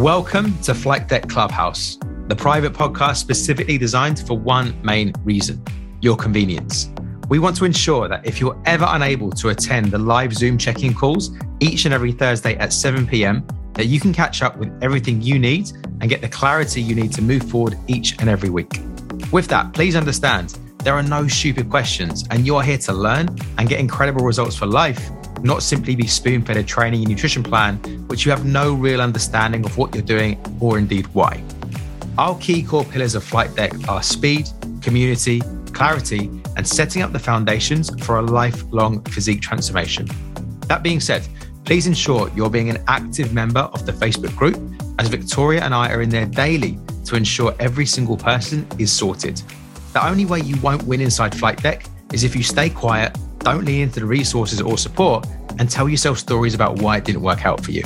Welcome to Flight Deck Clubhouse, the private podcast specifically designed for one main reason your convenience. We want to ensure that if you're ever unable to attend the live Zoom check in calls each and every Thursday at 7 p.m., that you can catch up with everything you need and get the clarity you need to move forward each and every week. With that, please understand there are no stupid questions, and you're here to learn and get incredible results for life, not simply be spoon fed a training and nutrition plan, which you have no real understanding of what you're doing or indeed why. Our key core pillars of Flight Deck are speed, community, clarity, and setting up the foundations for a lifelong physique transformation. That being said, please ensure you're being an active member of the Facebook group, as Victoria and I are in there daily to ensure every single person is sorted. The only way you won't win inside Flight Deck is if you stay quiet, don't lean into the resources or support, and tell yourself stories about why it didn't work out for you.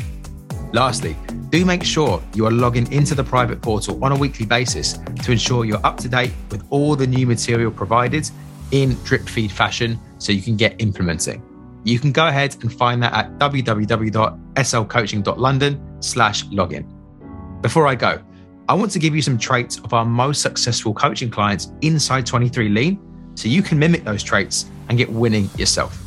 Lastly, do make sure you are logging into the private portal on a weekly basis to ensure you're up to date with all the new material provided in drip feed fashion so you can get implementing. You can go ahead and find that at www.slcoaching.london slash login. Before I go, I want to give you some traits of our most successful coaching clients inside 23 Lean so you can mimic those traits and get winning yourself.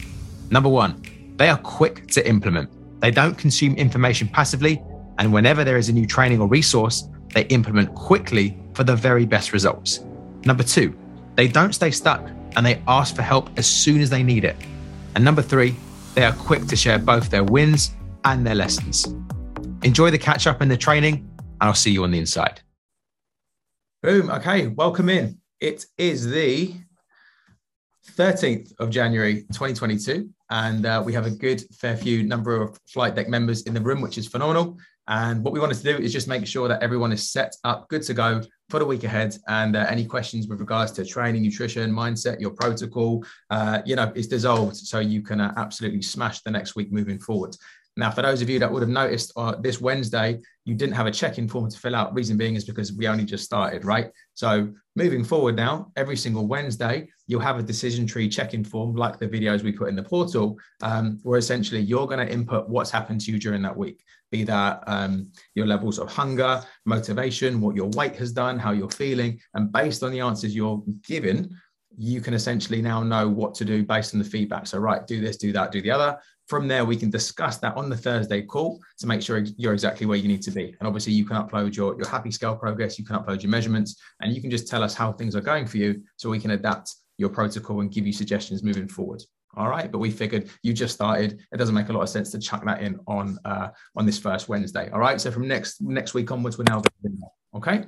Number one, they are quick to implement. They don't consume information passively, and whenever there is a new training or resource, they implement quickly for the very best results. Number two, they don't stay stuck and they ask for help as soon as they need it. And number three, they are quick to share both their wins and their lessons. Enjoy the catch up and the training, and I'll see you on the inside. Boom. Okay. Welcome in. It is the 13th of January 2022. And uh, we have a good fair few number of flight deck members in the room, which is phenomenal. And what we wanted to do is just make sure that everyone is set up, good to go for the week ahead. And uh, any questions with regards to training, nutrition, mindset, your protocol, uh, you know, it's dissolved. So you can uh, absolutely smash the next week moving forward. Now, for those of you that would have noticed uh, this Wednesday, you didn't have a check-in form to fill out. Reason being is because we only just started, right? So moving forward now, every single Wednesday, you'll have a decision tree check-in form like the videos we put in the portal, um, where essentially you're going to input what's happened to you during that week, be that um, your levels of hunger, motivation, what your weight has done, how you're feeling, and based on the answers you're given, you can essentially now know what to do based on the feedback. So, right, do this, do that, do the other. From there, we can discuss that on the Thursday call to make sure you're exactly where you need to be. And obviously, you can upload your, your happy scale progress, you can upload your measurements, and you can just tell us how things are going for you so we can adapt your protocol and give you suggestions moving forward. All right, but we figured you just started. It doesn't make a lot of sense to chuck that in on uh, on this first Wednesday. All right, so from next next week onwards, we're now okay.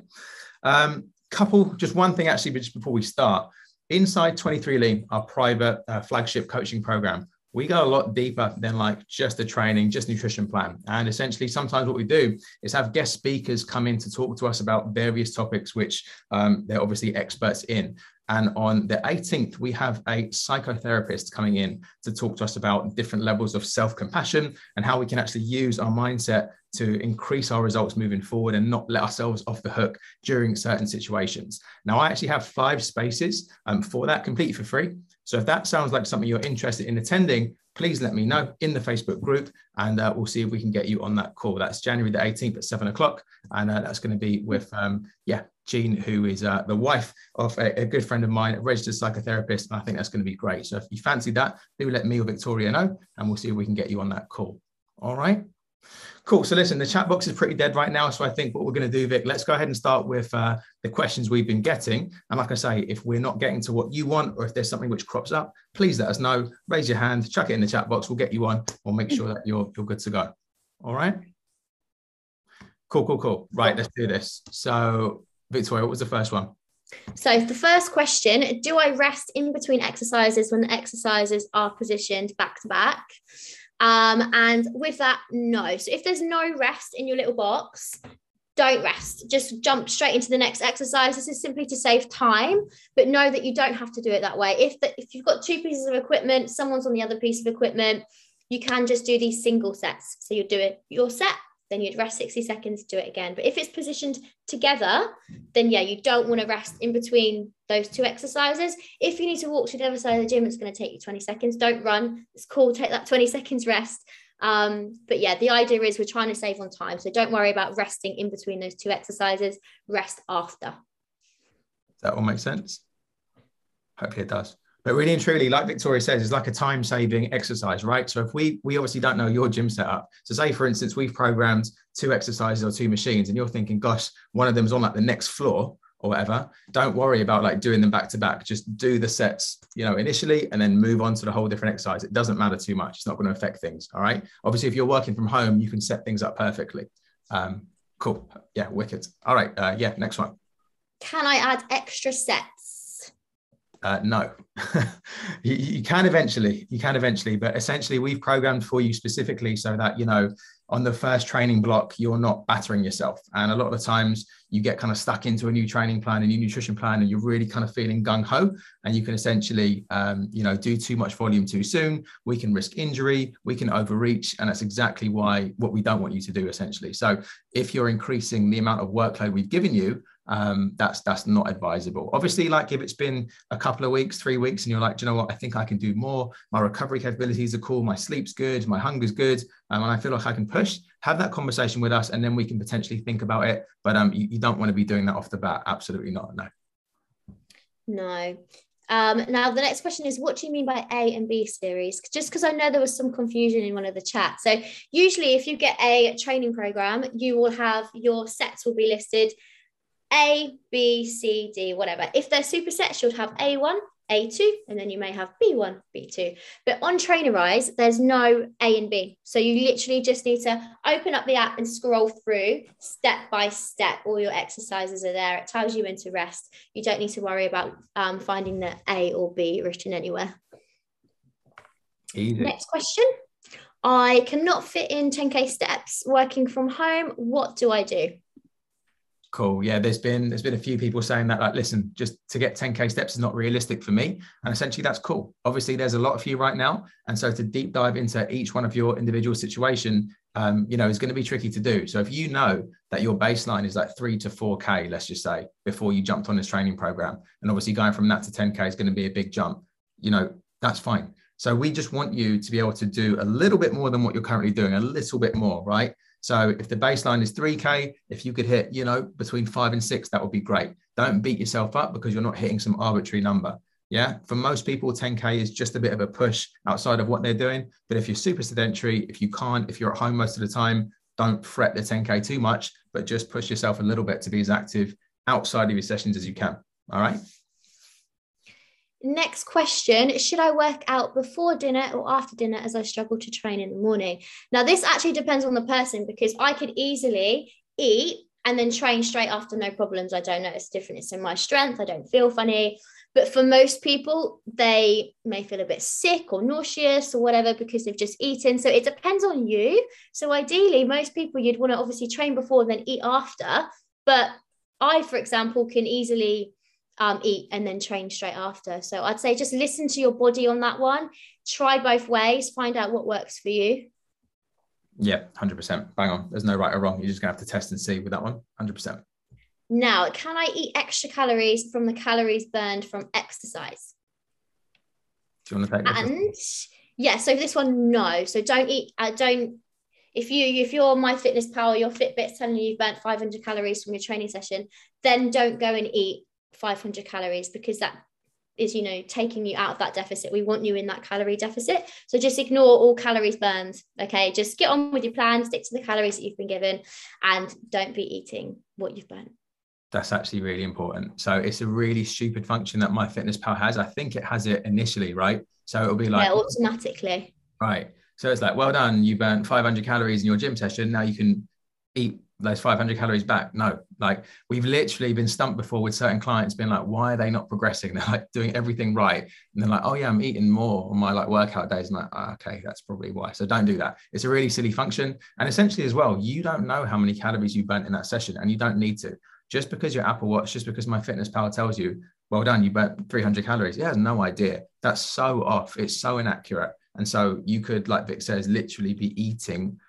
Um, couple, just one thing actually, but just before we start, inside 23 Lean, our private uh, flagship coaching program, we go a lot deeper than like just a training, just nutrition plan. And essentially, sometimes what we do is have guest speakers come in to talk to us about various topics, which um, they're obviously experts in. And on the 18th, we have a psychotherapist coming in to talk to us about different levels of self compassion and how we can actually use our mindset to increase our results moving forward and not let ourselves off the hook during certain situations. Now, I actually have five spaces um, for that completely for free. So if that sounds like something you're interested in attending, please let me know in the Facebook group and uh, we'll see if we can get you on that call. That's January the 18th at seven o'clock. And uh, that's going to be with, um, yeah, Jean, who is uh, the wife of a, a, good friend of mine, a registered psychotherapist. And I think that's going to be great. So if you fancy that, do let me or Victoria know and we'll see if we can get you on that call. All right. Cool. So listen, the chat box is pretty dead right now. So I think what we're going to do, Vic, let's go ahead and start with uh, the questions we've been getting. And like I say, if we're not getting to what you want, or if there's something which crops up, please let us know. Raise your hand, chuck it in the chat box. We'll get you on. We'll make sure that you're you're good to go. All right. Cool, cool, cool. Right, let's do this. So, Victoria, what was the first one? So, the first question Do I rest in between exercises when the exercises are positioned back to back? Um, and with that, no. So if there's no rest in your little box, don't rest. Just jump straight into the next exercise. This is simply to save time, but know that you don't have to do it that way. If the, if you've got two pieces of equipment, someone's on the other piece of equipment, you can just do these single sets. So you do it your set, then you'd rest 60 seconds, do it again. But if it's positioned together, then yeah, you don't want to rest in between those two exercises. If you need to walk to the other side of the gym, it's going to take you 20 seconds. Don't run. It's cool. Take that 20 seconds rest. Um, but yeah, the idea is we're trying to save on time. So don't worry about resting in between those two exercises, rest after. That all makes sense? Hopefully it does. But really and truly, like Victoria says, it's like a time-saving exercise, right? So if we we obviously don't know your gym setup. So say for instance, we've programmed two exercises or two machines, and you're thinking, gosh, one of them's on like the next floor or whatever. Don't worry about like doing them back to back. Just do the sets, you know, initially and then move on to the whole different exercise. It doesn't matter too much. It's not going to affect things. All right. Obviously, if you're working from home, you can set things up perfectly. Um, cool. Yeah, wicked. All right. Uh, yeah, next one. Can I add extra sets? Uh, no, you, you, can eventually, you can eventually, but essentially we've programmed for you specifically so that, you know, on the first training block, you're not battering yourself. And a lot of the times you get kind of stuck into a new training plan, a new nutrition plan, and you're really kind of feeling gung ho. And you can essentially, um, you know, do too much volume too soon. We can risk injury, we can overreach. And that's exactly why what we don't want you to do essentially. So if you're increasing the amount of workload we've given you, um, that's that's not advisable. Obviously, like if it's been a couple of weeks, three weeks, and you're like, you know what, I think I can do more. My recovery capabilities are cool. My sleep's good. My hunger's good, um, and I feel like I can push. Have that conversation with us, and then we can potentially think about it. But um, you, you don't want to be doing that off the bat. Absolutely not. No. No. Um, now, the next question is what do you mean by A and B series? Just because I know there was some confusion in one of the chats. So, usually, if you get a training program, you will have your sets will be listed a, B, C, D, whatever. If they're supersets, you'll have A1, A2, and then you may have B1, B2. But on Trainerize, there's no A and B. So you literally just need to open up the app and scroll through step by step. All your exercises are there. It tells you when to rest. You don't need to worry about um, finding the A or B written anywhere. Easy. Next question. I cannot fit in 10K steps working from home. What do I do? Cool. Yeah, there's been there's been a few people saying that like, listen, just to get 10k steps is not realistic for me, and essentially that's cool. Obviously, there's a lot of you right now, and so to deep dive into each one of your individual situation, um, you know, is going to be tricky to do. So if you know that your baseline is like three to four k, let's just say, before you jumped on this training program, and obviously going from that to 10k is going to be a big jump. You know, that's fine. So we just want you to be able to do a little bit more than what you're currently doing, a little bit more, right? So if the baseline is 3K, if you could hit, you know, between five and six, that would be great. Don't beat yourself up because you're not hitting some arbitrary number. Yeah. For most people, 10K is just a bit of a push outside of what they're doing. But if you're super sedentary, if you can't, if you're at home most of the time, don't fret the 10K too much, but just push yourself a little bit to be as active outside of your sessions as you can. All right. Next question Should I work out before dinner or after dinner as I struggle to train in the morning? Now, this actually depends on the person because I could easily eat and then train straight after, no problems. I don't notice difference in my strength. I don't feel funny. But for most people, they may feel a bit sick or nauseous or whatever because they've just eaten. So it depends on you. So ideally, most people you'd want to obviously train before, then eat after. But I, for example, can easily um, eat and then train straight after. So I'd say just listen to your body on that one. Try both ways, find out what works for you. Yeah, 100%. Bang on. There's no right or wrong. You're just going to have to test and see with that one. 100%. Now, can I eat extra calories from the calories burned from exercise? Do you want to take this? And yeah, so this one, no. So don't eat, uh, don't if you if you're MyFitnessPal your fitbit's telling you you've burnt 500 calories from your training session then don't go and eat 500 calories because that is you know taking you out of that deficit. We want you in that calorie deficit. So just ignore all calories burned okay? Just get on with your plan stick to the calories that you've been given and don't be eating what you've burnt. That's actually really important. So it's a really stupid function that MyFitnessPal has. I think it has it initially right? So it'll be like yeah, automatically. Right. So it's like well done you burnt 500 calories in your gym session. Now you can eat those 500 calories back. No, like we've literally been stumped before with certain clients being like, why are they not progressing? They're like doing everything right. And they're like, oh yeah, I'm eating more on my like workout days. And like, oh, okay, that's probably why. So don't do that. It's a really silly function. And essentially as well, you don't know how many calories you burnt in that session and you don't need to. Just because your Apple Watch, just because MyFitnessPal tells you, well done, you burnt 300 calories. He has no idea. That's so off. It's so inaccurate. And so you could, like Vic says, literally be eating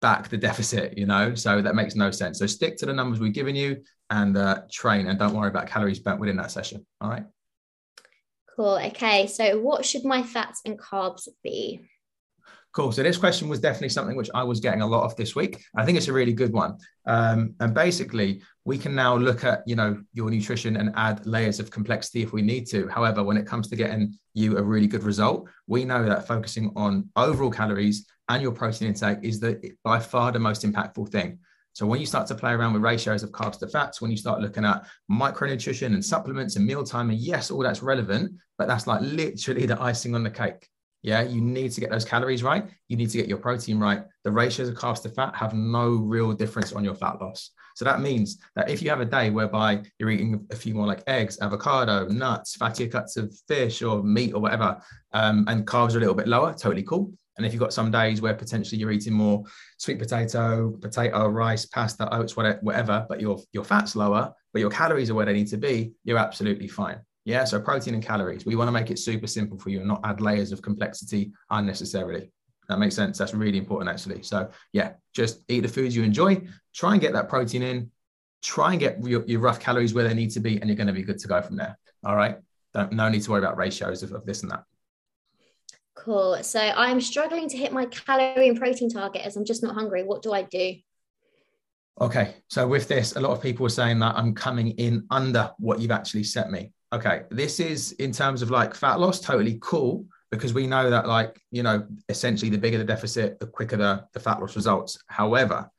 back the deficit, you know? So that makes no sense. So stick to the numbers we've given you and uh, train and don't worry about calories burnt within that session. All right. Cool. Okay. So what should my fats and carbs be? Cool. So this question was definitely something which I was getting a lot of this week. I think it's a really good one. Um, and basically, we can now look at you know your nutrition and add layers of complexity if we need to. However, when it comes to getting you a really good result, we know that focusing on overall calories your protein intake is the by far the most impactful thing. So when you start to play around with ratios of carbs to fats, when you start looking at micronutrition and supplements and mealtime, and yes, all that's relevant, but that's like literally the icing on the cake. Yeah, you need to get those calories right. You need to get your protein right. The ratios of carbs to fat have no real difference on your fat loss. So that means that if you have a day whereby you're eating a few more like eggs, avocado, nuts, fattier cuts of fish or meat or whatever, um, and carbs are a little bit lower, totally cool. And if you've got some days where potentially you're eating more sweet potato, potato, rice, pasta, oats, whatever, but your your fat's lower, but your calories are where they need to be, you're absolutely fine. Yeah. So protein and calories. We want to make it super simple for you and not add layers of complexity unnecessarily. That makes sense. That's really important, actually. So, yeah, just eat the foods you enjoy. Try and get that protein in. Try and get your, your rough calories where they need to be, and you're going to be good to go from there. All right. Don't, no need to worry about ratios of, of this and that. Cool. So I'm struggling to hit my calorie and protein target as I'm just not hungry. What do I do? Okay. So with this, a lot of people are saying that I'm coming in under what you've actually set me okay, this is in terms of like fat loss, totally cool because we know that like, you know, essentially the bigger the deficit, the quicker the, the fat loss results. However,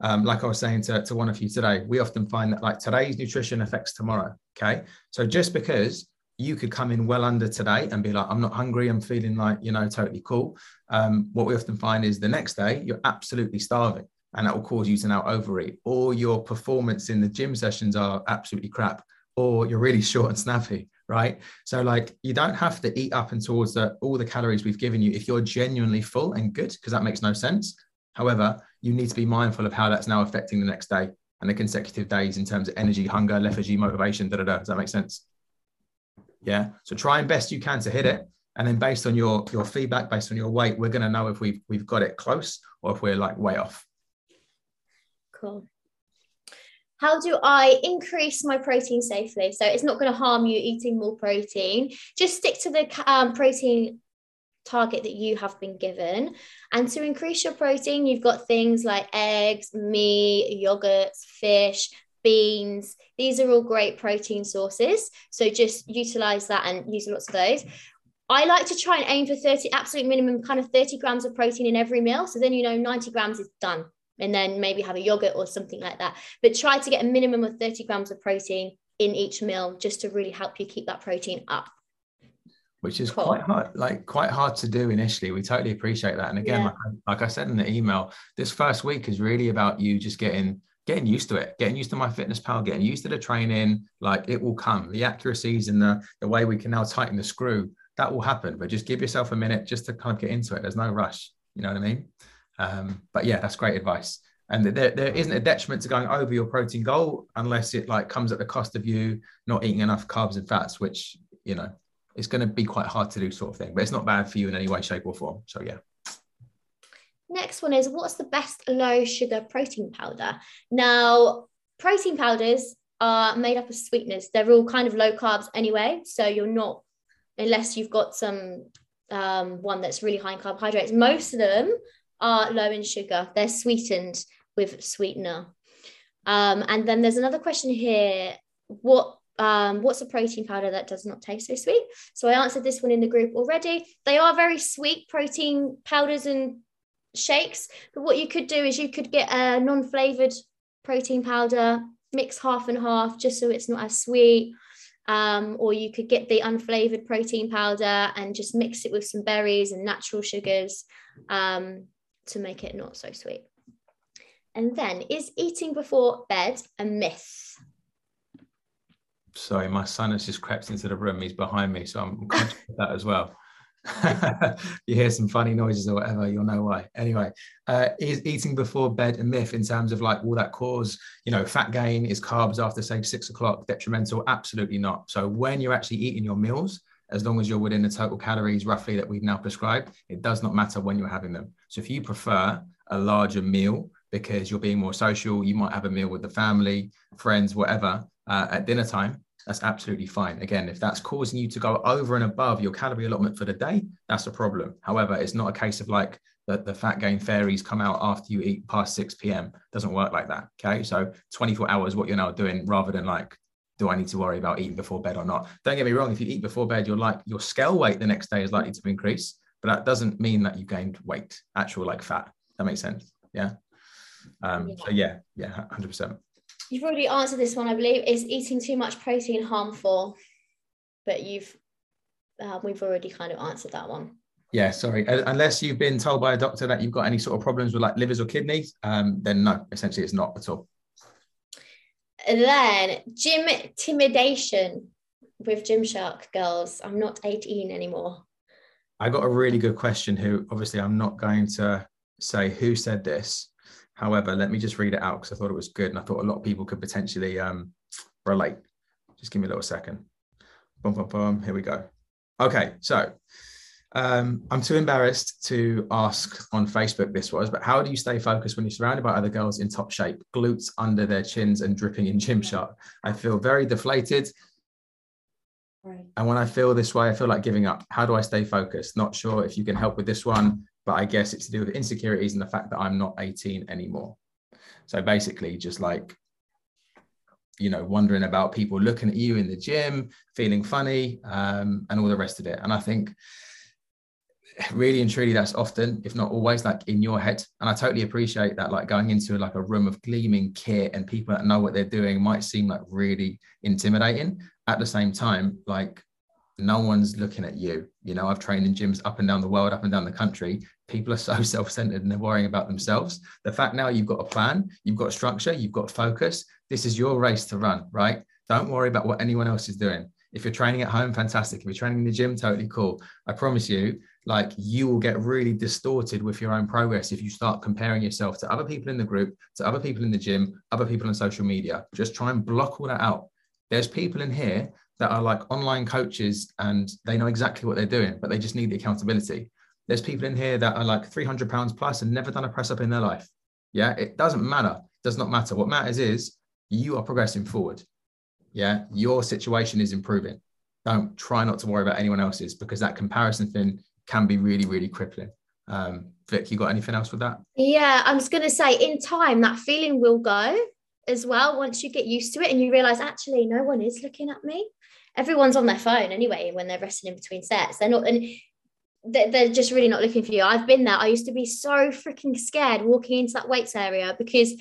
um, like I was saying to, to one of you today, we often find that like today's nutrition affects tomorrow. Okay. So just because you could come in well under today and be like, I'm not hungry, I'm feeling like, you know, totally cool. Um, what we often find is the next day you're absolutely starving and that will cause you to now overeat, or your performance in the gym sessions are absolutely crap or you're really short and snappy, right? So like you don't have to eat up and towards the, all the calories we've given you if you're genuinely full and good, because that makes no sense. However, you need to be mindful of how that's now affecting the next day and the consecutive days in terms of energy, hunger, lethargy, motivation, da da da. Does that make sense? Yeah. So try and best you can to hit it. And then based on your your feedback, based on your weight, we're going to know if we've we've got it close or if we're like way off. Cool how do I increase my protein safely? So it's not going to harm you eating more protein. Just stick to the um, protein target that you have been given. And to increase your protein, you've got things like eggs, meat, yogurts, fish, beans. These are all great protein sources. So just utilize that and use lots of those. I like to try and aim for 30, absolute minimum kind of 30 grams of protein in every meal. So then you know 90 grams is done and then maybe have a yogurt or something like that. But try to get a minimum of 30 grams of protein in each meal just to really help you keep that protein up. Which is cool. quite hard, like quite hard to do initially. We totally appreciate that. And again, yeah. like, like I said in the email, this first week is really about you just getting getting used to it, getting used to MyFitnessPal, getting used to the training. Like it will come. The accuracies and the the way we can now tighten the screw, that will happen. But just give yourself a minute just to kind of get into it. There's no rush. You know what I mean? Um, but yeah, that's great advice. And there, there isn't a detriment to going over your protein goal unless it like comes at the cost of you not eating enough carbs and fats, which you know it's going to be quite hard to do, sort of thing. But it's not bad for you in any way, shape, or form. So yeah. Next one is what's the best low sugar protein powder? Now, protein powders are made up of sweeteners. They're all kind of low carbs anyway, so you're not unless you've got some um, one that's really high in carbohydrates. Most of them are low in sugar. They're sweetened with sweetener. Um, and then there's another question here. What um, what's a protein powder that does not taste so sweet? So I answered this one in the group already. They are very sweet protein powders and shakes. But what you could do is you could get a non-flavored protein powder, mix half and half just so it's not as sweet. Um, or you could get the unflavored protein powder and just mix it with some berries and natural sugars. Um, to make it not so sweet. And then, is eating before bed a myth? Sorry, my son has just crept into the room. He's behind me, so I'm conscious of that as well. you hear some funny noises or whatever, you'll know why. Anyway, uh, is eating before bed a myth in terms of like will that cause, you know, fat gain? Is carbs after say six o'clock detrimental? Absolutely not. So when you're actually eating your meals, as long as you're within the total calories roughly that we've now prescribed, it does not matter when you're having them. So if you prefer a larger meal because you're being more social, you might have a meal with the family, friends, whatever, uh, at dinner time, that's absolutely fine. Again, if that's causing you to go over and above your calorie allotment for the day, that's a problem. However, it's not a case of like that the fat gain fairies come out after you eat past 6 p.m. Doesn't work like that. Okay. So 24 hours, what you're now doing, rather than like, do I need to worry about eating before bed or not? Don't get me wrong. If you eat before bed, you're like your scale weight the next day is likely to increase, but that doesn't mean that you gained weight, actual like fat. That makes sense. Yeah. Um, yeah. So yeah, yeah, hundred percent. You've already answered this one, I believe. Is eating too much protein harmful? But you've uh, we've already kind of answered that one. Yeah, sorry. Unless you've been told by a doctor that you've got any sort of problems with like livers or kidneys, um, then no, essentially it's not at all. And then gym intimidation with Gymshark girls. I'm not 18 anymore. I got a really good question. Who obviously I'm not going to say who said this. However, let me just read it out because I thought it was good, and I thought a lot of people could potentially um, relate. Just give me a little second. Boom, boom, boom. Here we go. Okay, so um, I'm too embarrassed to ask on Facebook this was, but how do you stay focused when you're surrounded by other girls in top shape, glutes under their chins and dripping in Gymshark? I feel very deflated. Right. And when I feel this way, I feel like giving up. How do I stay focused? Not sure if you can help with this one, but I guess it's to do with insecurities and the fact that I'm not 18 anymore. So basically, just like you know, wondering about people looking at you in the gym, feeling funny, um, and all the rest of it. And I think really and truly that's often if not always like in your head and i totally appreciate that like going into like a room of gleaming kit and people that know what they're doing might seem like really intimidating at the same time like no one's looking at you you know i've trained in gyms up and down the world up and down the country people are so self-centered and they're worrying about themselves the fact now you've got a plan you've got structure you've got focus this is your race to run, right? Don't worry about what anyone else is doing. If you're training at home, fantastic. If you're training in the gym, totally cool. I promise you, like you will get really distorted with your own progress if you start comparing yourself to other people in the group, to other people in the gym, other people on social media. Just try and block all that out. There's people in here that are like online coaches and they know exactly what they're doing, but they just need the accountability. There's people in here that are like 300 pounds plus and never done a press up in their life. Yeah, it doesn't matter. It does not matter. What matters is you are progressing forward. Yeah, your situation is improving. Don't try not to worry about anyone else's because that comparison thing can be really, really crippling. Um, Vic, you got anything else with that? Yeah, I'm just going to say in time, that feeling will go as well once you get used to it and you realize actually no one is looking at me. Everyone's on their phone anyway when they're resting in between sets. They're not, and they're just really not looking for you. I've been there. I used to be so freaking scared walking into that weights area because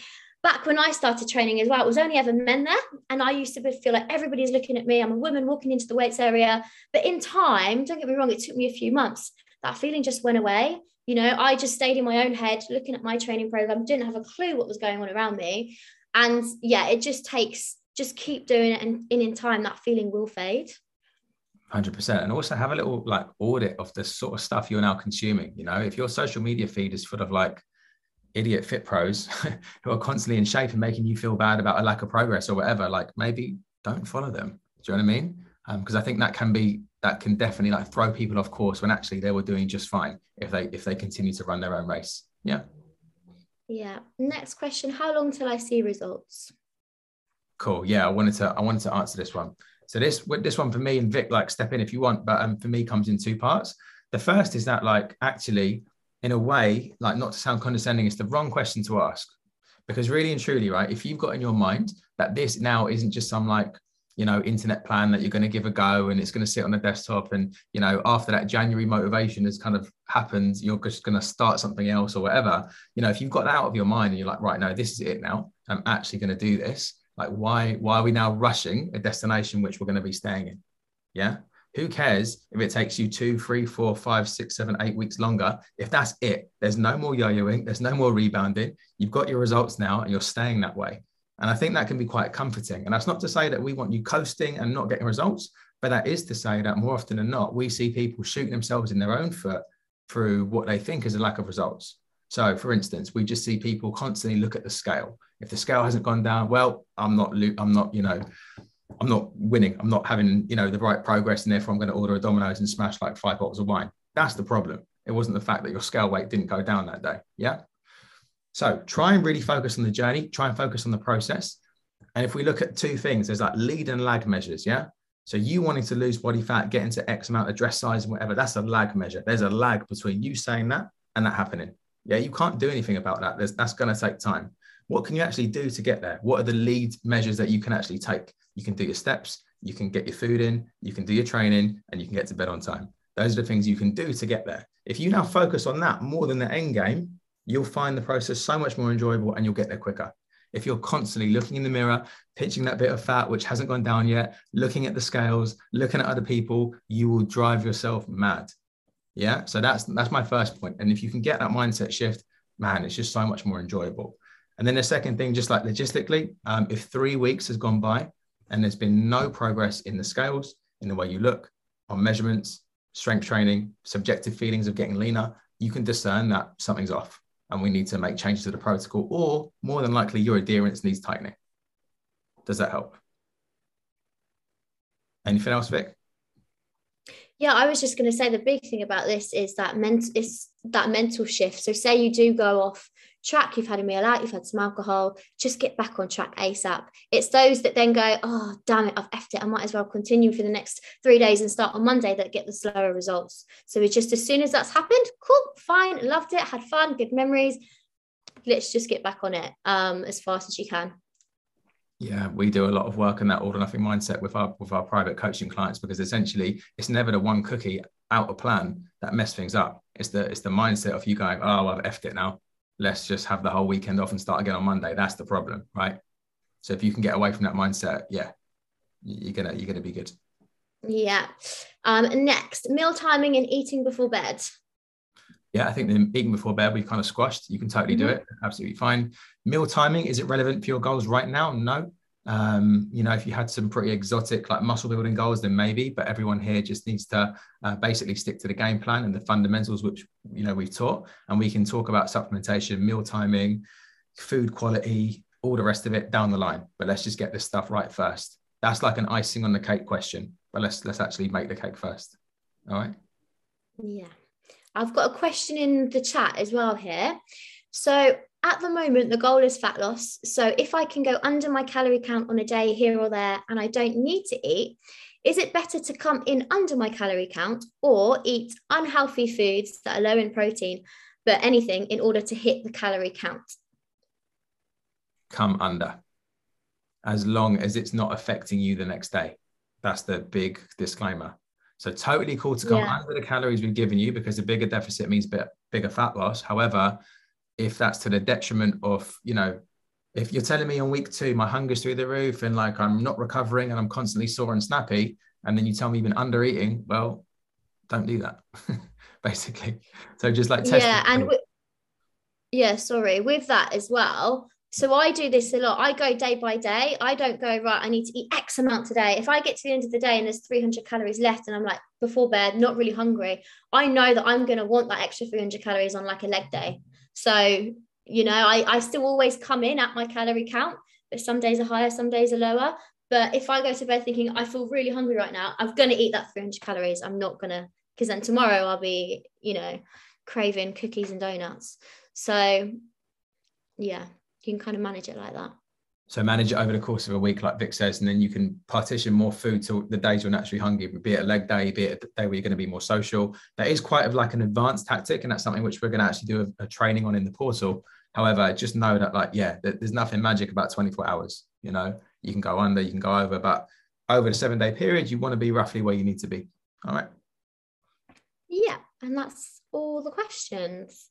back when I started training as well, it was only ever men there. And I used to feel like everybody's looking at me. I'm a woman walking into the weights area. But in time, don't get me wrong, it took me a few months. That feeling just went away. You know, I just stayed in my own head looking at my training program, didn't have a clue what was going on around me. And yeah, it just takes, just keep doing it. And in, in time, that feeling will fade. 100% and also have a little like audit of the sort of stuff you're now consuming you know if your social media feed is full of like idiot fit pros who are constantly in shape and making you feel bad about a lack of progress or whatever, like maybe don't follow them. Do you know what I mean? Because um, I think that can be that can definitely like throw people off course when actually they were doing just fine if they if they continue to run their own race. Yeah. Yeah. Next question: How long till I see results? Cool. Yeah, I wanted to I wanted to answer this one. So this this one for me and Vic, like step in if you want, but um, for me comes in two parts. The first is that like actually in a way, like not to sound condescending, it's the wrong question to ask. Because really and truly, right, if you've got in your mind that this now isn't just some like, you know, internet plan that you're going to give a go and it's going to sit on the desktop and, you know, after that January motivation has kind of happened, you're just going to start something else or whatever. You know, if you've got that out of your mind and you're like, right, no, this is it now. I'm actually going to do this. Like, why, why are we now rushing a destination which we're going to be staying in? Yeah. Who cares if it takes you two, three, four, five, six, seven, eight weeks longer? If that's it, there's no more yo yoing, there's no more rebounding. You've got your results now and you're staying that way. And I think that can be quite comforting. And that's not to say that we want you coasting and not getting results, but that is to say that more often than not, we see people shooting themselves in their own foot through what they think is a lack of results. So, for instance, we just see people constantly look at the scale. If the scale hasn't gone down, well, I'm not, I'm not, you know, I'm not winning. I'm not having, you know, the right progress, and therefore I'm going to order a Domino's and smash like five bottles of wine. That's the problem. It wasn't the fact that your scale weight didn't go down that day. Yeah. So try and really focus on the journey. Try and focus on the process. And if we look at two things, there's like lead and lag measures. Yeah. So you wanting to lose body fat, get into X amount of dress size and whatever, that's a lag measure. There's a lag between you saying that and that happening. Yeah, you can't do anything about that. There's, that's going to take time. What can you actually do to get there? What are the lead measures that you can actually take? You can do your steps, you can get your food in, you can do your training, and you can get to bed on time. Those are the things you can do to get there. If you now focus on that more than the end game, you'll find the process so much more enjoyable and you'll get there quicker. If you're constantly looking in the mirror, pinching that bit of fat which hasn't gone down yet, looking at the scales, looking at other people, you will drive yourself mad. Yeah. So that's that's my first point. And if you can get that mindset shift, man, it's just so much more enjoyable. And then the second thing, just like logistically, um, if three weeks has gone by and there's been no progress in the scales, in the way you look, on measurements, strength training, subjective feelings of getting leaner, you can discern that something's off and we need to make changes to the protocol, or more than likely, your adherence needs tightening. Does that help? Anything else, Vic? Yeah, I was just going to say the big thing about this is that ment- is that mental shift. So, say you do go off track, you've had a meal out, you've had some alcohol, just get back on track ASAP. It's those that then go, oh, damn it, I've effed it. I might as well continue for the next three days and start on Monday that get the slower results. So it's just as soon as that's happened, cool, fine, loved it, had fun, good memories. Let's just get back on it um, as fast as you can. Yeah, we do a lot of work on that all or nothing mindset with our with our private coaching clients because essentially it's never the one cookie out of plan that mess things up. It's the it's the mindset of you going, oh, I've effed it now let's just have the whole weekend off and start again on Monday. That's the problem, right? So if you can get away from that mindset, yeah, you're gonna you're gonna be good. Yeah. Um, next, meal timing and eating before bed. Yeah, I think the eating before bed we've kind of squashed. You can totally mm-hmm. do it, absolutely fine. Meal timing is it relevant for your goals right now? No, um, you know, if you had some pretty exotic like muscle building goals, then maybe. But everyone here just needs to uh, basically stick to the game plan and the fundamentals, which you know we've taught, and we can talk about supplementation, meal timing, food quality, all the rest of it down the line. But let's just get this stuff right first. That's like an icing on the cake question. But let's let's actually make the cake first. All right. Yeah, I've got a question in the chat as well here. So at the moment, the goal is fat loss. So if I can go under my calorie count on a day here or there and I don't need to eat, is it better to come in under my calorie count or eat unhealthy foods that are low in protein, but anything in order to hit the calorie count? Come under, as long as it's not affecting you the next day. That's the big disclaimer. So totally cool to come yeah. under the calories we've given you because a bigger deficit means bit, bigger fat loss. However, if that's to the detriment of, you know, if you're telling me on week two my hunger's through the roof and like I'm not recovering and I'm constantly sore and snappy, and then you tell me you've been under eating, well, don't do that, basically. So just like test yeah, and yeah, sorry, with that as well. So I do this a lot. I go day by day. I don't go right. I need to eat X amount today. If I get to the end of the day and there's 300 calories left, and I'm like before bed, not really hungry, I know that I'm going to want that extra 300 calories on like a leg day. So, you know, I, I still always come in at my calorie count, but some days are higher, some days are lower. But if I go to bed thinking I feel really hungry right now, I'm going to eat that 300 calories. I'm not going to, because then tomorrow I'll be, you know, craving cookies and donuts. So, yeah, you can kind of manage it like that. So manage it over the course of a week, like Vic says, and then you can partition more food to the days you're naturally hungry, be it a leg day, be it a day where you're going to be more social. That is quite of like an advanced tactic, and that's something which we're going to actually do a, a training on in the portal. However, just know that like, yeah, there's nothing magic about 24 hours. You know, you can go under, you can go over, but over the seven day period, you want to be roughly where you need to be. All right. Yeah, and that's all the questions.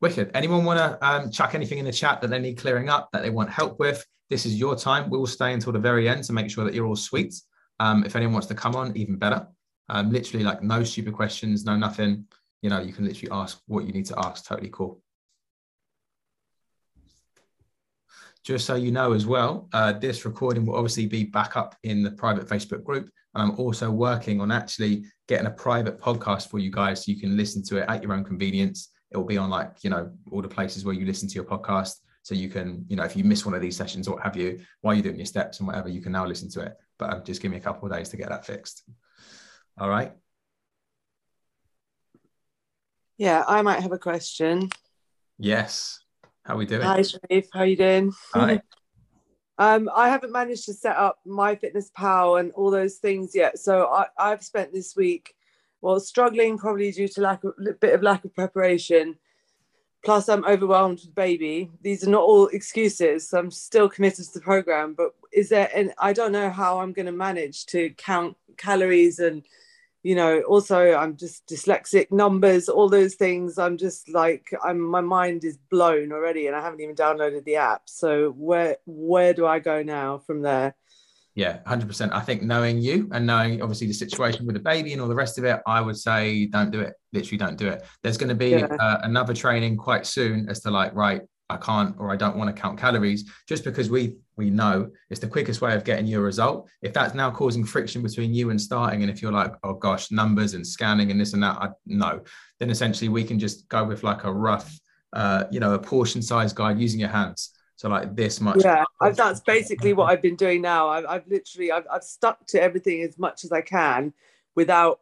Wicked. Anyone want to um, chuck anything in the chat that they need clearing up, that they want help with? This is your time. We'll stay until the very end to make sure that you're all sweet. Um, if anyone wants to come on, even better. Um, literally, like no stupid questions, no nothing. You know, you can literally ask what you need to ask. Totally cool. Just so you know as well, uh, this recording will obviously be back up in the private Facebook group. And I'm also working on actually getting a private podcast for you guys so you can listen to it at your own convenience it will be on like you know all the places where you listen to your podcast. So you can you know if you miss one of these sessions or what have you while you're doing your steps and whatever you can now listen to it. But um, just give me a couple of days to get that fixed. All right? Yeah i might have a question. Yes. How are we doing? Hi Sharif. how you doing? Hi. Um, I haven't managed to set up MyFitnessPal and all those things yet. So I, I've spent this week well, struggling probably due to lack a bit of lack of preparation. Plus, I'm overwhelmed with baby. These are not all excuses. So I'm still committed to the program. But is there? And I don't know how I'm going to manage to count calories and, you know, also I'm just dyslexic, numbers, all those things. I'm just like I'm. My mind is blown already, and I haven't even downloaded the app. So where where do I go now from there? Yeah, 100%. I think knowing you and knowing obviously the situation with the baby and all the rest of it, I would say don't do it. Literally don't do it. There's going to be Yeah. uh, another training quite soon as to like, right, I can't or I don't want to count calories just because we we know it's the quickest way of getting your result. If that's now causing friction between you and starting, and if you're like, oh gosh, numbers and scanning and this and that, I no, then essentially we can just go with like a rough, uh, you know, a portion size guide using your hands. So like this much. yeah I've, that's basically what i've been doing now i've, I've literally I've, I've stuck to everything as much as i can without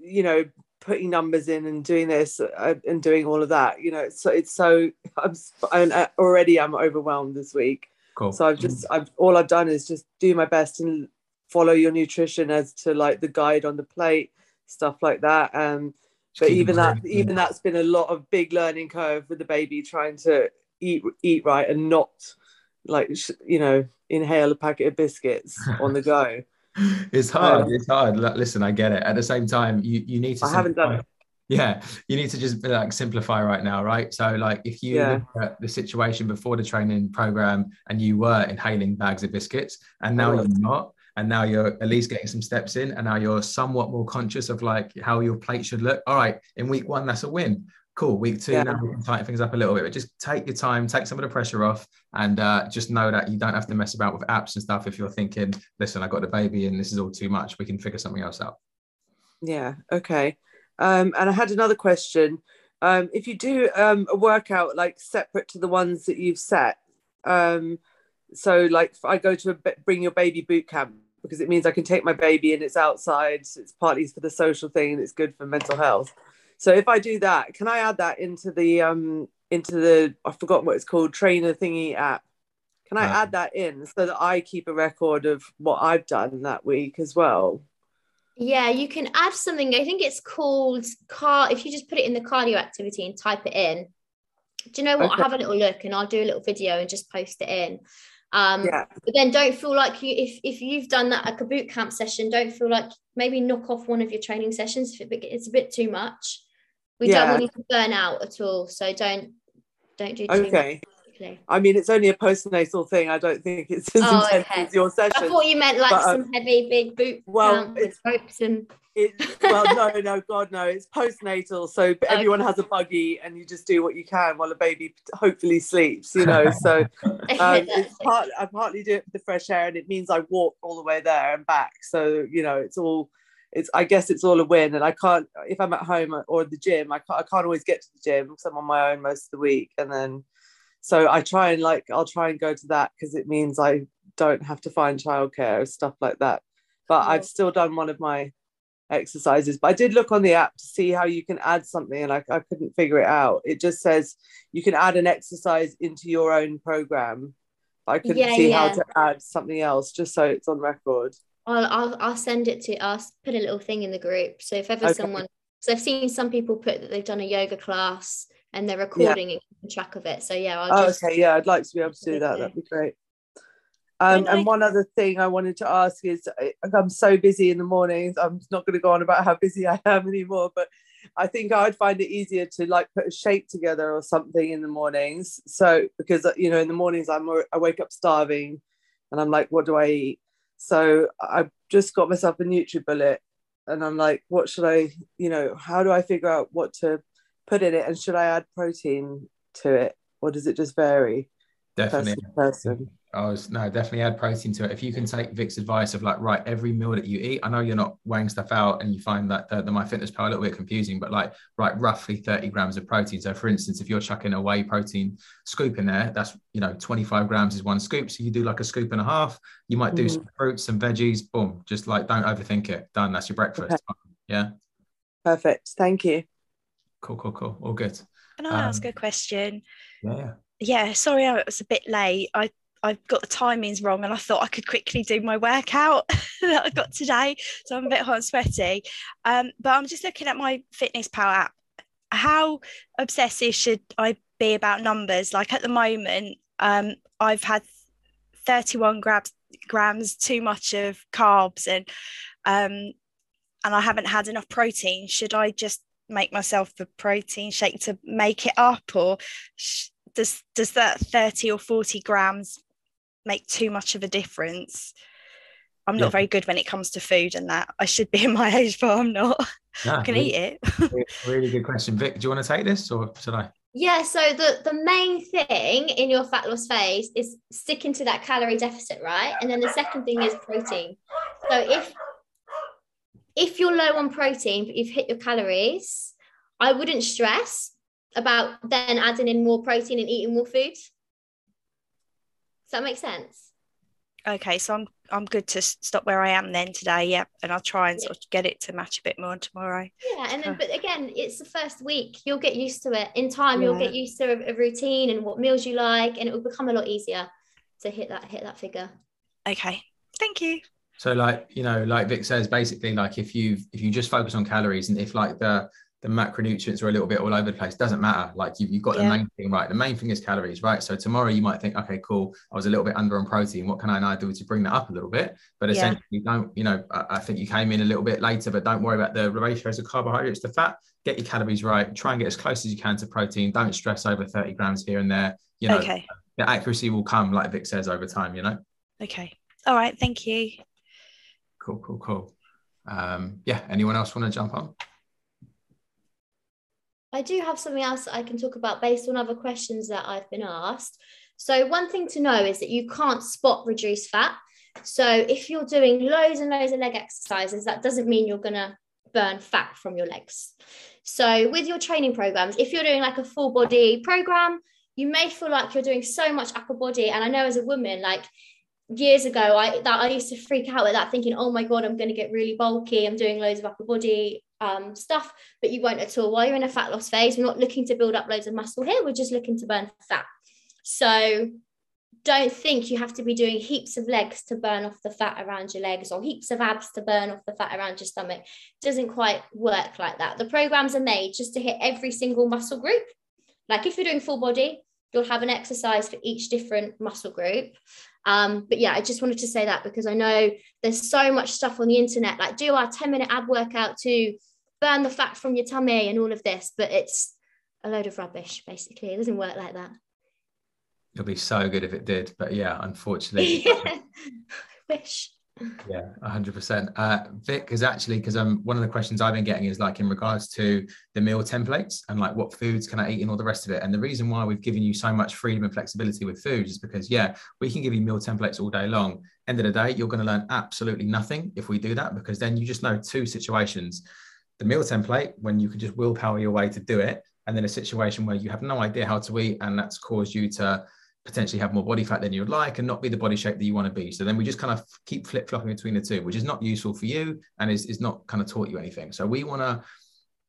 you know putting numbers in and doing this uh, and doing all of that you know so it's so i'm and uh, already i'm overwhelmed this week Cool. so i've just i've all i've done is just do my best and follow your nutrition as to like the guide on the plate stuff like that um but even that even that's been a lot of big learning curve with the baby trying to eat eat right and not like you know inhale a packet of biscuits on the go it's hard. Um, it's hard. Listen, I get it. At the same time, you you need to. I haven't done simplify. Yeah, you need to just like simplify right now, right? So, like, if you Yeah. look at the situation before the training program and you were inhaling bags of biscuits, and now was. you're not, and now you're at least getting some steps in, and now you're somewhat more conscious of like how your plate should look. All right, in week one, that's a win. Cool. Week two, Yeah. now we can tighten things up a little bit, but just take your time, take some of the pressure off, and uh, just know that you don't have to mess about with apps and stuff. If you're thinking, listen, I got the baby and this is all too much, we can figure something else out. yeah okay um and i had another question um if you do um a workout like separate to the ones that you've set um so like i go to a bring your baby boot camp because it means i can take my baby and it's outside so it's partly for the social thing and it's good for mental health so if i do that can i add that into the um into the i've forgotten what it's called trainer thingy app can i Uh, add that in so that i keep a record of what i've done that week as well Yeah, you can add something. I think it's called car. If you just put it in the cardio activity and type it in, do you know what? Okay. I'll have a little look and I'll do a little video and just post it in. Um, yeah but then don't feel like you if if you've done that like a boot camp session, don't feel like maybe knock off one of your training sessions if it, it's a bit too much. We don't want you to burn out at all. So don't don't do too okay much. I mean, it's only a postnatal thing. I don't think it's as Oh, intense okay. as your session. I thought you meant like But, um, some heavy big boot well, it's- ropes and well, no, no, God, no. It's postnatal, so everyone has a buggy, and you just do what you can while the baby hopefully sleeps. You know, so um, it's part. I partly do it for the fresh air, and it means I walk all the way there and back. So you know, it's all. It's. I guess it's all a win, and I can't. If I'm at home or the gym, I can't. I can't always get to the gym because I'm on my own most of the week, and then. So I try and like I'll try and go to that because it means I don't have to find childcare or stuff like that. But. I've still done one of my exercises. But I did look on the app to see how you can add something and I, I couldn't figure it out. It just says you can add an exercise into your own program. I couldn't Yeah, see yeah. how to add something else just so it's on record. I'll, I'll I'll send it to us. Put a little thing in the group. So if ever Okay. someone, so I've seen some people put that they've done a yoga class and they're recording and track of it. So yeah, I'll Oh, just okay. Yeah, I'd like to be able to do that. That'd be great. Um, and one other thing I wanted to ask is I'm so busy in the mornings. I'm not going to go on about how busy I am anymore, but I think I'd find it easier to like put a shake together or something in the mornings. So, because, uh, you know, in the mornings I'm, I wake up starving and I'm like, what do I eat? So I've just got myself a NutriBullet and I'm like, what should I, you know, how do I figure out what to put in it? And should I add protein to it or does it just vary Definitely. person to person? I was no, definitely add protein to it. If you can take Vic's advice of like, right, every meal that you eat, I know you're not weighing stuff out and you find that the, the MyFitnessPal a little bit confusing, but like, right, roughly 30 grams of protein. So for instance, if you're chucking a whey protein scoop in there, that's, you know, 25 grams is one scoop. So you do like a scoop and a half, you might do Mhm. some fruits, some veggies, boom, just like, don't overthink it. Done. That's your breakfast. Yeah. Perfect. Thank you. Cool, cool, cool. All good. Can I ask Um, a question? Yeah. Yeah, sorry I was a bit late. I I got the timings wrong and I thought I could quickly do my workout that I got today. So I'm a bit hot and sweaty. Um, but I'm just looking at my Fitness Power app. How obsessive should I be about numbers? Like at the moment, um, I've had 31 grams grams too much of carbs and um, and I haven't had enough protein. Should I just make myself a protein shake to make it up or sh- does does that 30 or 40 grams make too much of a difference. I'm not yeah. very good when it comes to food and that. I should be in my age but i'm not. I can really, eat it. really good question. Vic do you want to take this or should i? Yeah so the the main thing in your fat loss phase is sticking to that calorie deficit right? And then the second thing is protein. So if if you're low on protein but you've hit your calories i wouldn't stress about then adding in more protein and eating more food. Does that make sense? Okay, so I'm I'm good to stop where I am then today, yeah, and I'll try and sort of get it to match a bit more tomorrow. Yeah, and then but again, it's the first week. You'll get used to it. In time, yeah. you'll get used to a, a routine and what meals you like, and it will become a lot easier to hit that hit that figure. Okay, thank you. So, like you know, like Vic says, basically, like if you if you just focus on calories and if like the the macronutrients are a little bit all over the place. Doesn't matter. Like you've, you've got yeah. the main thing right. The main thing is calories, right? So tomorrow you might think, okay, cool. I was a little bit under on protein. What can I now do to bring that up a little bit? But essentially, yeah. don't, you know, I, I, think you came in a little bit later, but don't worry about the ratios of carbohydrates to fat. Get your calories right. Try and get as close as you can to protein. Don't stress over 30 grams here and there. You know, okay. the accuracy will come, like Vic says, over time, you know? Okay. All right. Thank you. Cool, cool, cool. Um, yeah. Anyone else want to jump on? I do have something else I can talk about based on other questions that I've been asked. So, one thing to know is that you can't spot reduce fat. So, if you're doing loads and loads of leg exercises, that doesn't mean you're going to burn fat from your legs. So, with your training programs, if you're doing like a full body program, you may feel like you're doing so much upper body. And I know as a woman, like years ago, I that I used to freak out with that, thinking, "Oh my god, I'm going to get really bulky. I'm doing loads of upper body um, stuff, but you won't at all. While you're in a fat loss phase, we're not looking to build up loads of muscle here. We're just looking to burn fat. So don't think you have to be doing heaps of legs to burn off the fat around your legs or heaps of abs to burn off the fat around your stomach. It doesn't quite work like that. The programs are made just to hit every single muscle group. Like if you're doing full body, you'll have an exercise for each different muscle group. Um, but yeah, I just wanted to say that because I know there's so much stuff on the internet, like do our 10 minute ab workout to burn the fat from your tummy and all of this, but it's a load of rubbish, basically. It doesn't work like that. It'll be so good if it did, but yeah, unfortunately. yeah. wish. Yeah, hundred percent. Uh, Vic is actually because um one of the questions I've been getting is like in regards to the meal templates and like what foods can I eat and all the rest of it. And the reason why we've given you so much freedom and flexibility with food is because yeah, we can give you meal templates all day long. End of the day, you're going to learn absolutely nothing if we do that because then you just know two situations: the meal template when you can just willpower your way to do it, and then a situation where you have no idea how to eat and that's caused you to potentially have more body fat than you'd like and not be the body shape that you want to be. So then we just kind of keep flip flopping between the two, which is not useful for you and is, is not kind of taught you anything. So we want to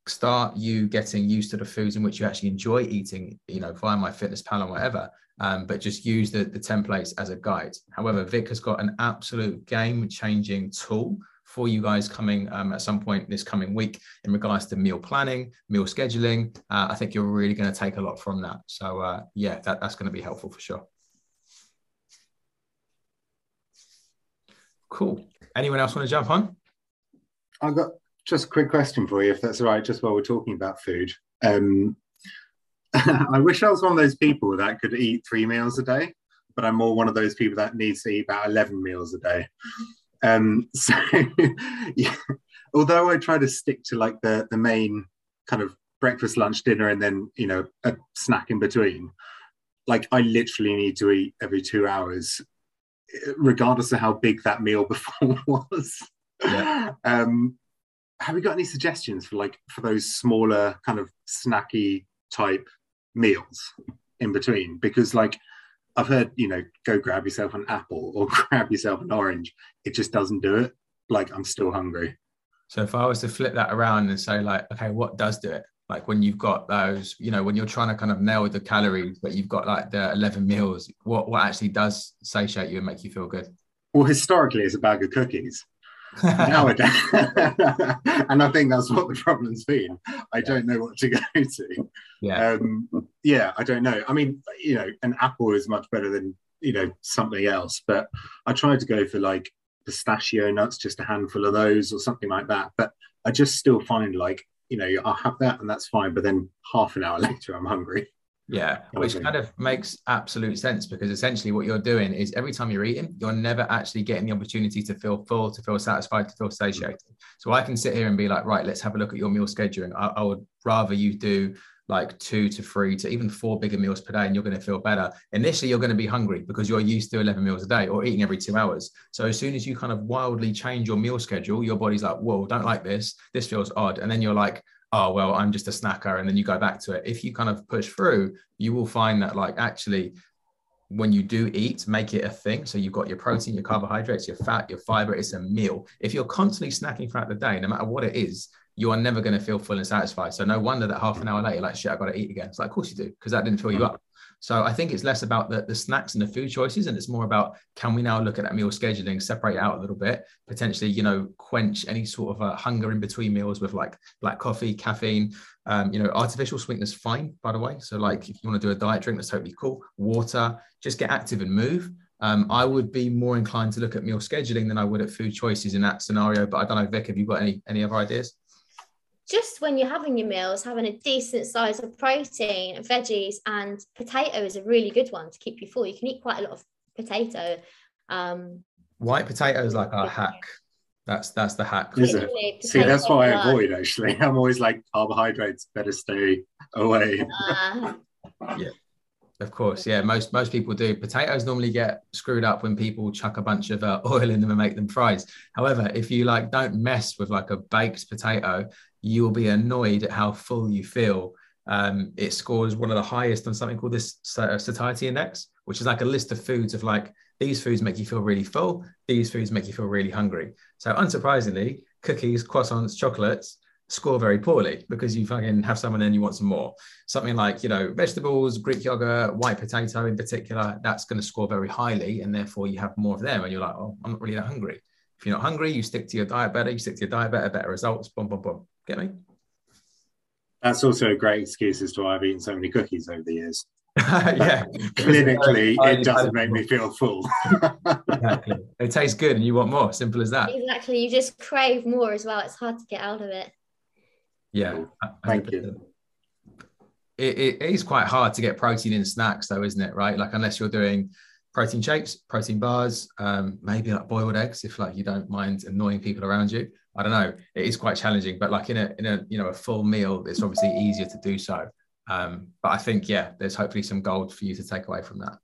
start you getting used to the foods in which you actually enjoy eating, you know, via MyFitnessPal or whatever. Um, but just use the, the templates as a guide. However, Vic has got an absolute game changing tool for you guys coming um, at some point this coming week in regards to meal planning, meal scheduling. Uh, I think you're really going to take a lot from that. So uh, yeah, that, that's going to be helpful for sure. Cool. Anyone else want to jump on? I've got just a quick question for you, if that's all right, just while we're talking about food. Um, I wish I was one of those people that could eat three meals a day, but I'm more one of those people that needs to eat about 11 meals a day. Um, so, yeah, although I try to stick to like the the main kind of breakfast, lunch, dinner, and then you know a snack in between, like I literally need to eat every two hours, regardless of how big that meal before was. Yeah. Um, have you got any suggestions for like for those smaller kind of snacky type meals in between? Because like I've heard, you know, go grab yourself an apple or grab yourself an orange. It just doesn't do it. Like I'm still hungry. So if I was to flip that around and say, like, okay, what does do it? like when you've got those you know when you're trying to kind of nail the calories but you've got like the 11 meals what what actually does satiate you and make you feel good well historically it's a bag of cookies nowadays. And i think that's what the problem's been. I don't know what to go to. Yeah. Um yeah i don't know. I mean you know an apple is much better than you know something else but i tried to go for like pistachio nuts just a handful of those or something like that but i just still find like you know, I'll have that and that's fine. But then half an hour later, I'm hungry. Yeah, which kind of makes absolute sense because essentially what you're doing is every time you're eating, you're never actually getting the opportunity to feel full, to feel satisfied, to feel mm. satiated. So I can sit here and be like, right, let's have a look at your meal scheduling. I, I would rather you do like two to three to even four bigger meals per day and you're going to feel better. Initially, you're going to be hungry because you're used to 11 meals a day or eating every two hours. So as soon as you kind of wildly change your meal schedule, your body's like, whoa, don't like this. This feels odd. And then you're like, oh well i'm just a snacker and then you go back to it. If you kind of push through you will find that like actually when you do eat make it a thing. So you've got your protein your carbohydrates your fat your fiber it's a meal. If you're constantly snacking throughout the day no matter what it is you are never going to feel full and satisfied. So no wonder that half an hour later like shit i got to eat again. It's like of course you do because that didn't fill you up so I think it's less about the, the snacks and the food choices, and it's more about can we now look at that meal scheduling, separate out a little bit, potentially, you know, quench any sort of a hunger in between meals with like black coffee, caffeine, um, you know, artificial sweeteners, fine, by the way. So like if you want to do a diet drink, that's totally cool. Water, just get active and move. Um, I would be more inclined to look at meal scheduling than I would at food choices in that scenario. But I don't know, Vic, have you got any any other ideas? Just when you're having your meals, having a decent size of protein, veggies, and potato is a really good one to keep you full. You can eat quite a lot of potato. Um, White potato is like our hack. That's that's the hack. Is it? See, that's what I avoid actually. I'm always like carbohydrates better stay away. Uh, yeah. Of course, yeah. Most most people do. Potatoes normally get screwed up when people chuck a bunch of uh, oil in them and make them fries. However, if you like don't mess with like a baked potato, you will be annoyed at how full you feel. Um, it scores one of the highest on something called this satiety index, which is like a list of foods of like these foods make you feel really full, these foods make you feel really hungry. So unsurprisingly, cookies, croissants, chocolates score very poorly because you fucking have some and then you want some more. Something like, you know, vegetables, Greek yogurt, white potato in particular, that's going to score very highly. And therefore you have more of them and you're like, oh, I'm not really that hungry. If you're not hungry, you stick to your diet better, you stick to your diet better, better results, boom, boom, boom. Get me? That's also a great excuse as to why I've eaten so many cookies over the years. yeah. Clinically, it doesn't make me feel full. exactly. It tastes good and you want more. Simple as that. Exactly. You just crave more as well. It's hard to get out of it. Yeah. Thank you. It, it is quite hard to get protein in snacks, though, isn't it? Right? Like, unless you're doing protein shakes, protein bars, um, maybe like boiled eggs, if like you don't mind annoying people around you. I don't know. It is quite challenging, but like in a in a you know a full meal, it's obviously easier to do so. Um, but I think yeah, there's hopefully some gold for you to take away from that.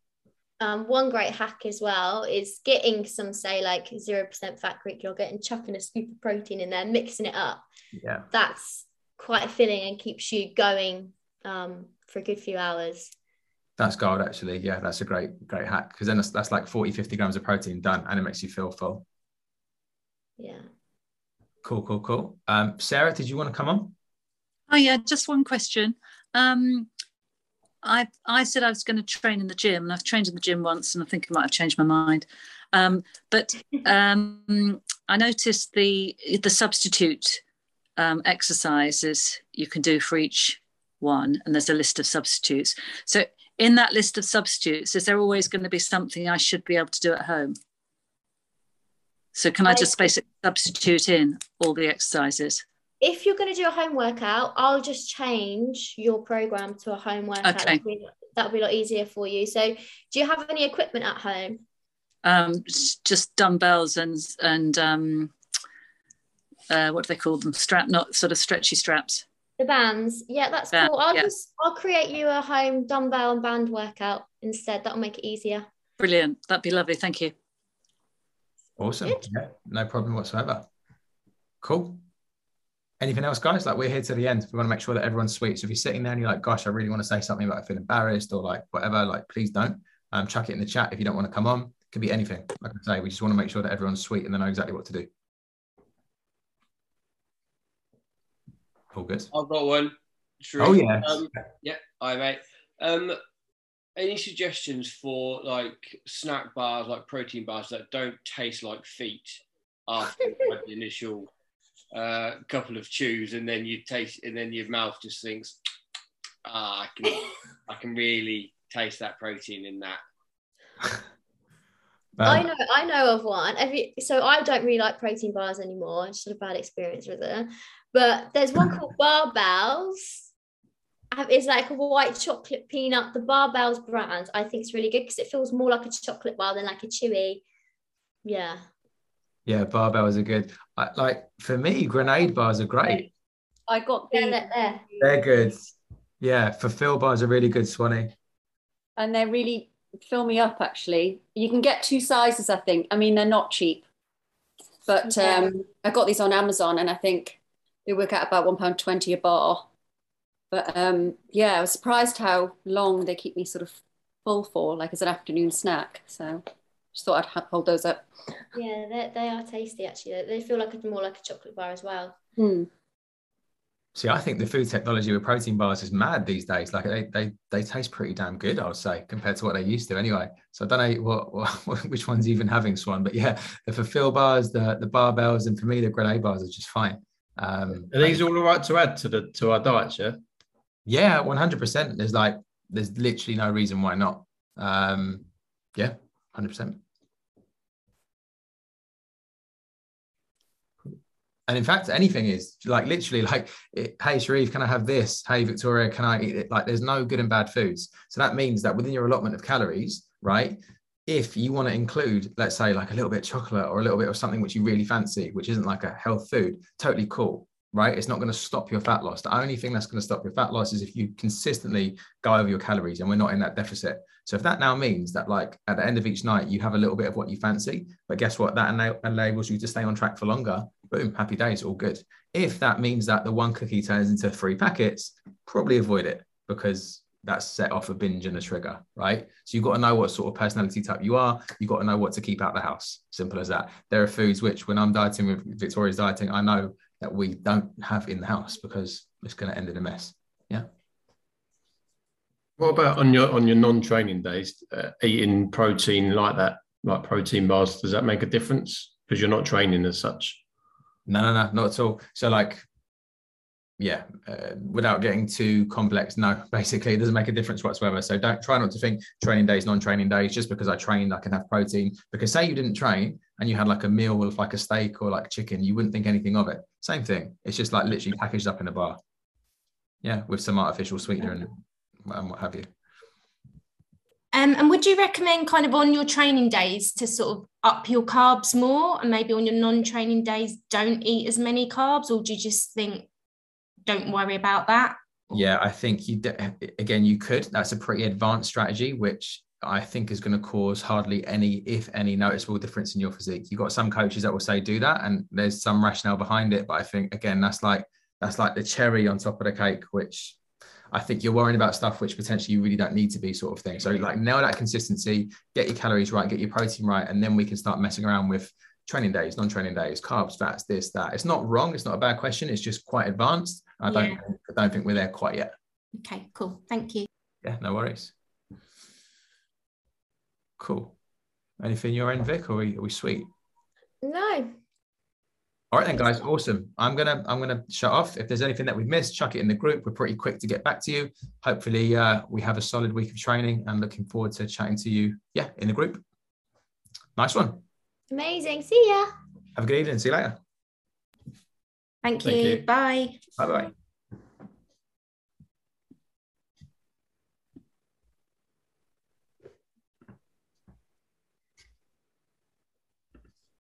Um, one great hack as well is getting some say like zero percent fat Greek yogurt and chucking a scoop of protein in there, mixing it up. Yeah, that's quite filling and keeps you going um, for a good few hours. That's gold, actually. Yeah, that's a great, great hack because then that's, that's like 40, 50 grams of protein done and it makes you feel full. Yeah. Cool, cool, cool. Um, Sarah, did you want to come on? Oh yeah, just one question. Um, I I said I was going to train in the gym, and I've trained in the gym once, and I think I might have changed my mind. Um, but um, I noticed the the substitute um, exercises you can do for each one, and there's a list of substitutes. So in that list of substitutes, is there always going to be something I should be able to do at home? So can I just basically substitute in all the exercises? If you're going to do a home workout, I'll just change your program to a home workout. Okay. That'll be a lot easier for you. So, do you have any equipment at home? Um, just dumbbells and and um, uh, what do they call them? Strap, not sort of stretchy straps. The bands, yeah, that's Band, cool. I'll yeah. just I'll create you a home dumbbell and band workout instead. That'll make it easier. Brilliant. That'd be lovely. Thank you. Awesome. Good. Yeah, no problem whatsoever. Cool. Anything else, guys? Like we're here to the end. We want to make sure that everyone's sweet. So if you're sitting there and you're like, gosh, I really want to say something but I feel embarrassed or like whatever, like please don't. Um, chuck it in the chat if you don't want to come on. It could be anything. Like I say, we just want to make sure that everyone's sweet and they know exactly what to do. All good. I've got one. True. Oh, yeah. Um, yeah, I mate. Um, any suggestions for like snack bars, like protein bars that don't taste like feet after you've the initial uh, couple of chews, and then you taste, and then your mouth just thinks, ah, I can, I can really taste that protein in that. I Um, know, I know of one. Every, so I don't really like protein bars anymore. I just had a bad experience with it. But there's one called Barebells. It's like a white chocolate peanut. The Barebells brand, I think, is really good because it feels more like a chocolate bar than like a chewy. Yeah. yeah, Barebells are good. I, like for me, grenade bars are great. I got the Yeah, they're there. They're good. Yeah, Fulfil bars are really good, Swanee. and they're really fill me up actually. You can get two sizes, I think. I mean, they're not cheap, but Yeah. um, I got these on Amazon, and I think they work out about one pound twenty a bar. But um, yeah, I was surprised how long they keep me sort of full for, like as an afternoon snack. So just thought I'd ha- hold those up. Yeah, they they are tasty actually. They- They feel like a, more like a chocolate bar as well. Hmm. See, I think the food technology with protein bars is mad these days. Like they they they taste pretty damn good, I would say, compared to what they used to anyway. So I don't know what, what which one's even having Swan, but yeah, the Fulfil bars, the the Barebells, and for me the grenade bars are just fine. Um, Are these all right to add to the to our diets? Yeah. Yeah, one hundred percent. There's like there's literally no reason why not. Um, yeah, hundred percent. And in fact, anything is like literally like, hey, Sharif, can I have this? Hey, Victoria, can I eat it? Like, there's no good and bad foods. So that means that within your allotment of calories, right? If you want to include, let's say, like a little bit of chocolate or a little bit of something which you really fancy, which isn't like a health food, totally cool, right? It's not going to stop your fat loss. The only thing that's going to stop your fat loss is if you consistently go over your calories and we're not in that deficit. So if that now means that like at the end of each night, you have a little bit of what you fancy, but guess what? That ena- enables you to stay on track for longer. Boom, happy days, all good. If that means that the one cookie turns into three packets, probably avoid it because that's set off a binge and a trigger, right? So you've got to know what sort of personality type you are. You've got to know what to keep out the house. Simple as that. There are foods which, when I'm dieting with Victoria's dieting, I know that we don't have in the house because it's going to end in a mess. Yeah. What about on your on your non-training days, uh, eating protein like that, like protein bars? Does that make a difference because you're not training as such? No, no, no, not at all. So, like, yeah, uh, without getting too complex, no, basically, it doesn't make a difference whatsoever. So, don't try not to think training days, non training days, just because I trained, I can have protein. Because, say you didn't train and you had like a meal with like a steak or like chicken, you wouldn't think anything of it. Same thing. It's just like literally packaged up in a bar. Yeah, with some artificial sweetener and, and what have you. Um, and would you recommend kind of on your training days to sort of up your carbs more and maybe on your non-training days don't eat as many carbs or do you just think don't worry about that? Yeah, I think you again you could. That's a pretty advanced strategy, which I think is going to cause hardly any, if any, noticeable difference in your physique. You've got some coaches that will say do that, and there's some rationale behind it. But I think again, that's like that's like the cherry on top of the cake, which I think you're worrying about stuff which potentially you really don't need to be, sort of thing. So like nail that consistency, get your calories right, get your protein right, and then we can start messing around with training days, non-training days, carbs, fats, this, that. It's not wrong. It's not a bad question. It's just quite advanced. I don't, Yeah. I don't think we're there quite yet. Okay, cool. Thank you. Yeah, no worries. Cool. Anything your end, Vic, or are we, are we sweet? No. All right then, guys. Awesome. I'm gonna I'm gonna shut off. If there's anything that we've missed, chuck it in the group. We're pretty quick to get back to you. Hopefully, uh, we have a solid week of training, and looking forward to chatting to you. Yeah, in the group. Nice one. Amazing. See ya. Have a good evening. See you later. Thank Thank you. you. Bye. Bye bye.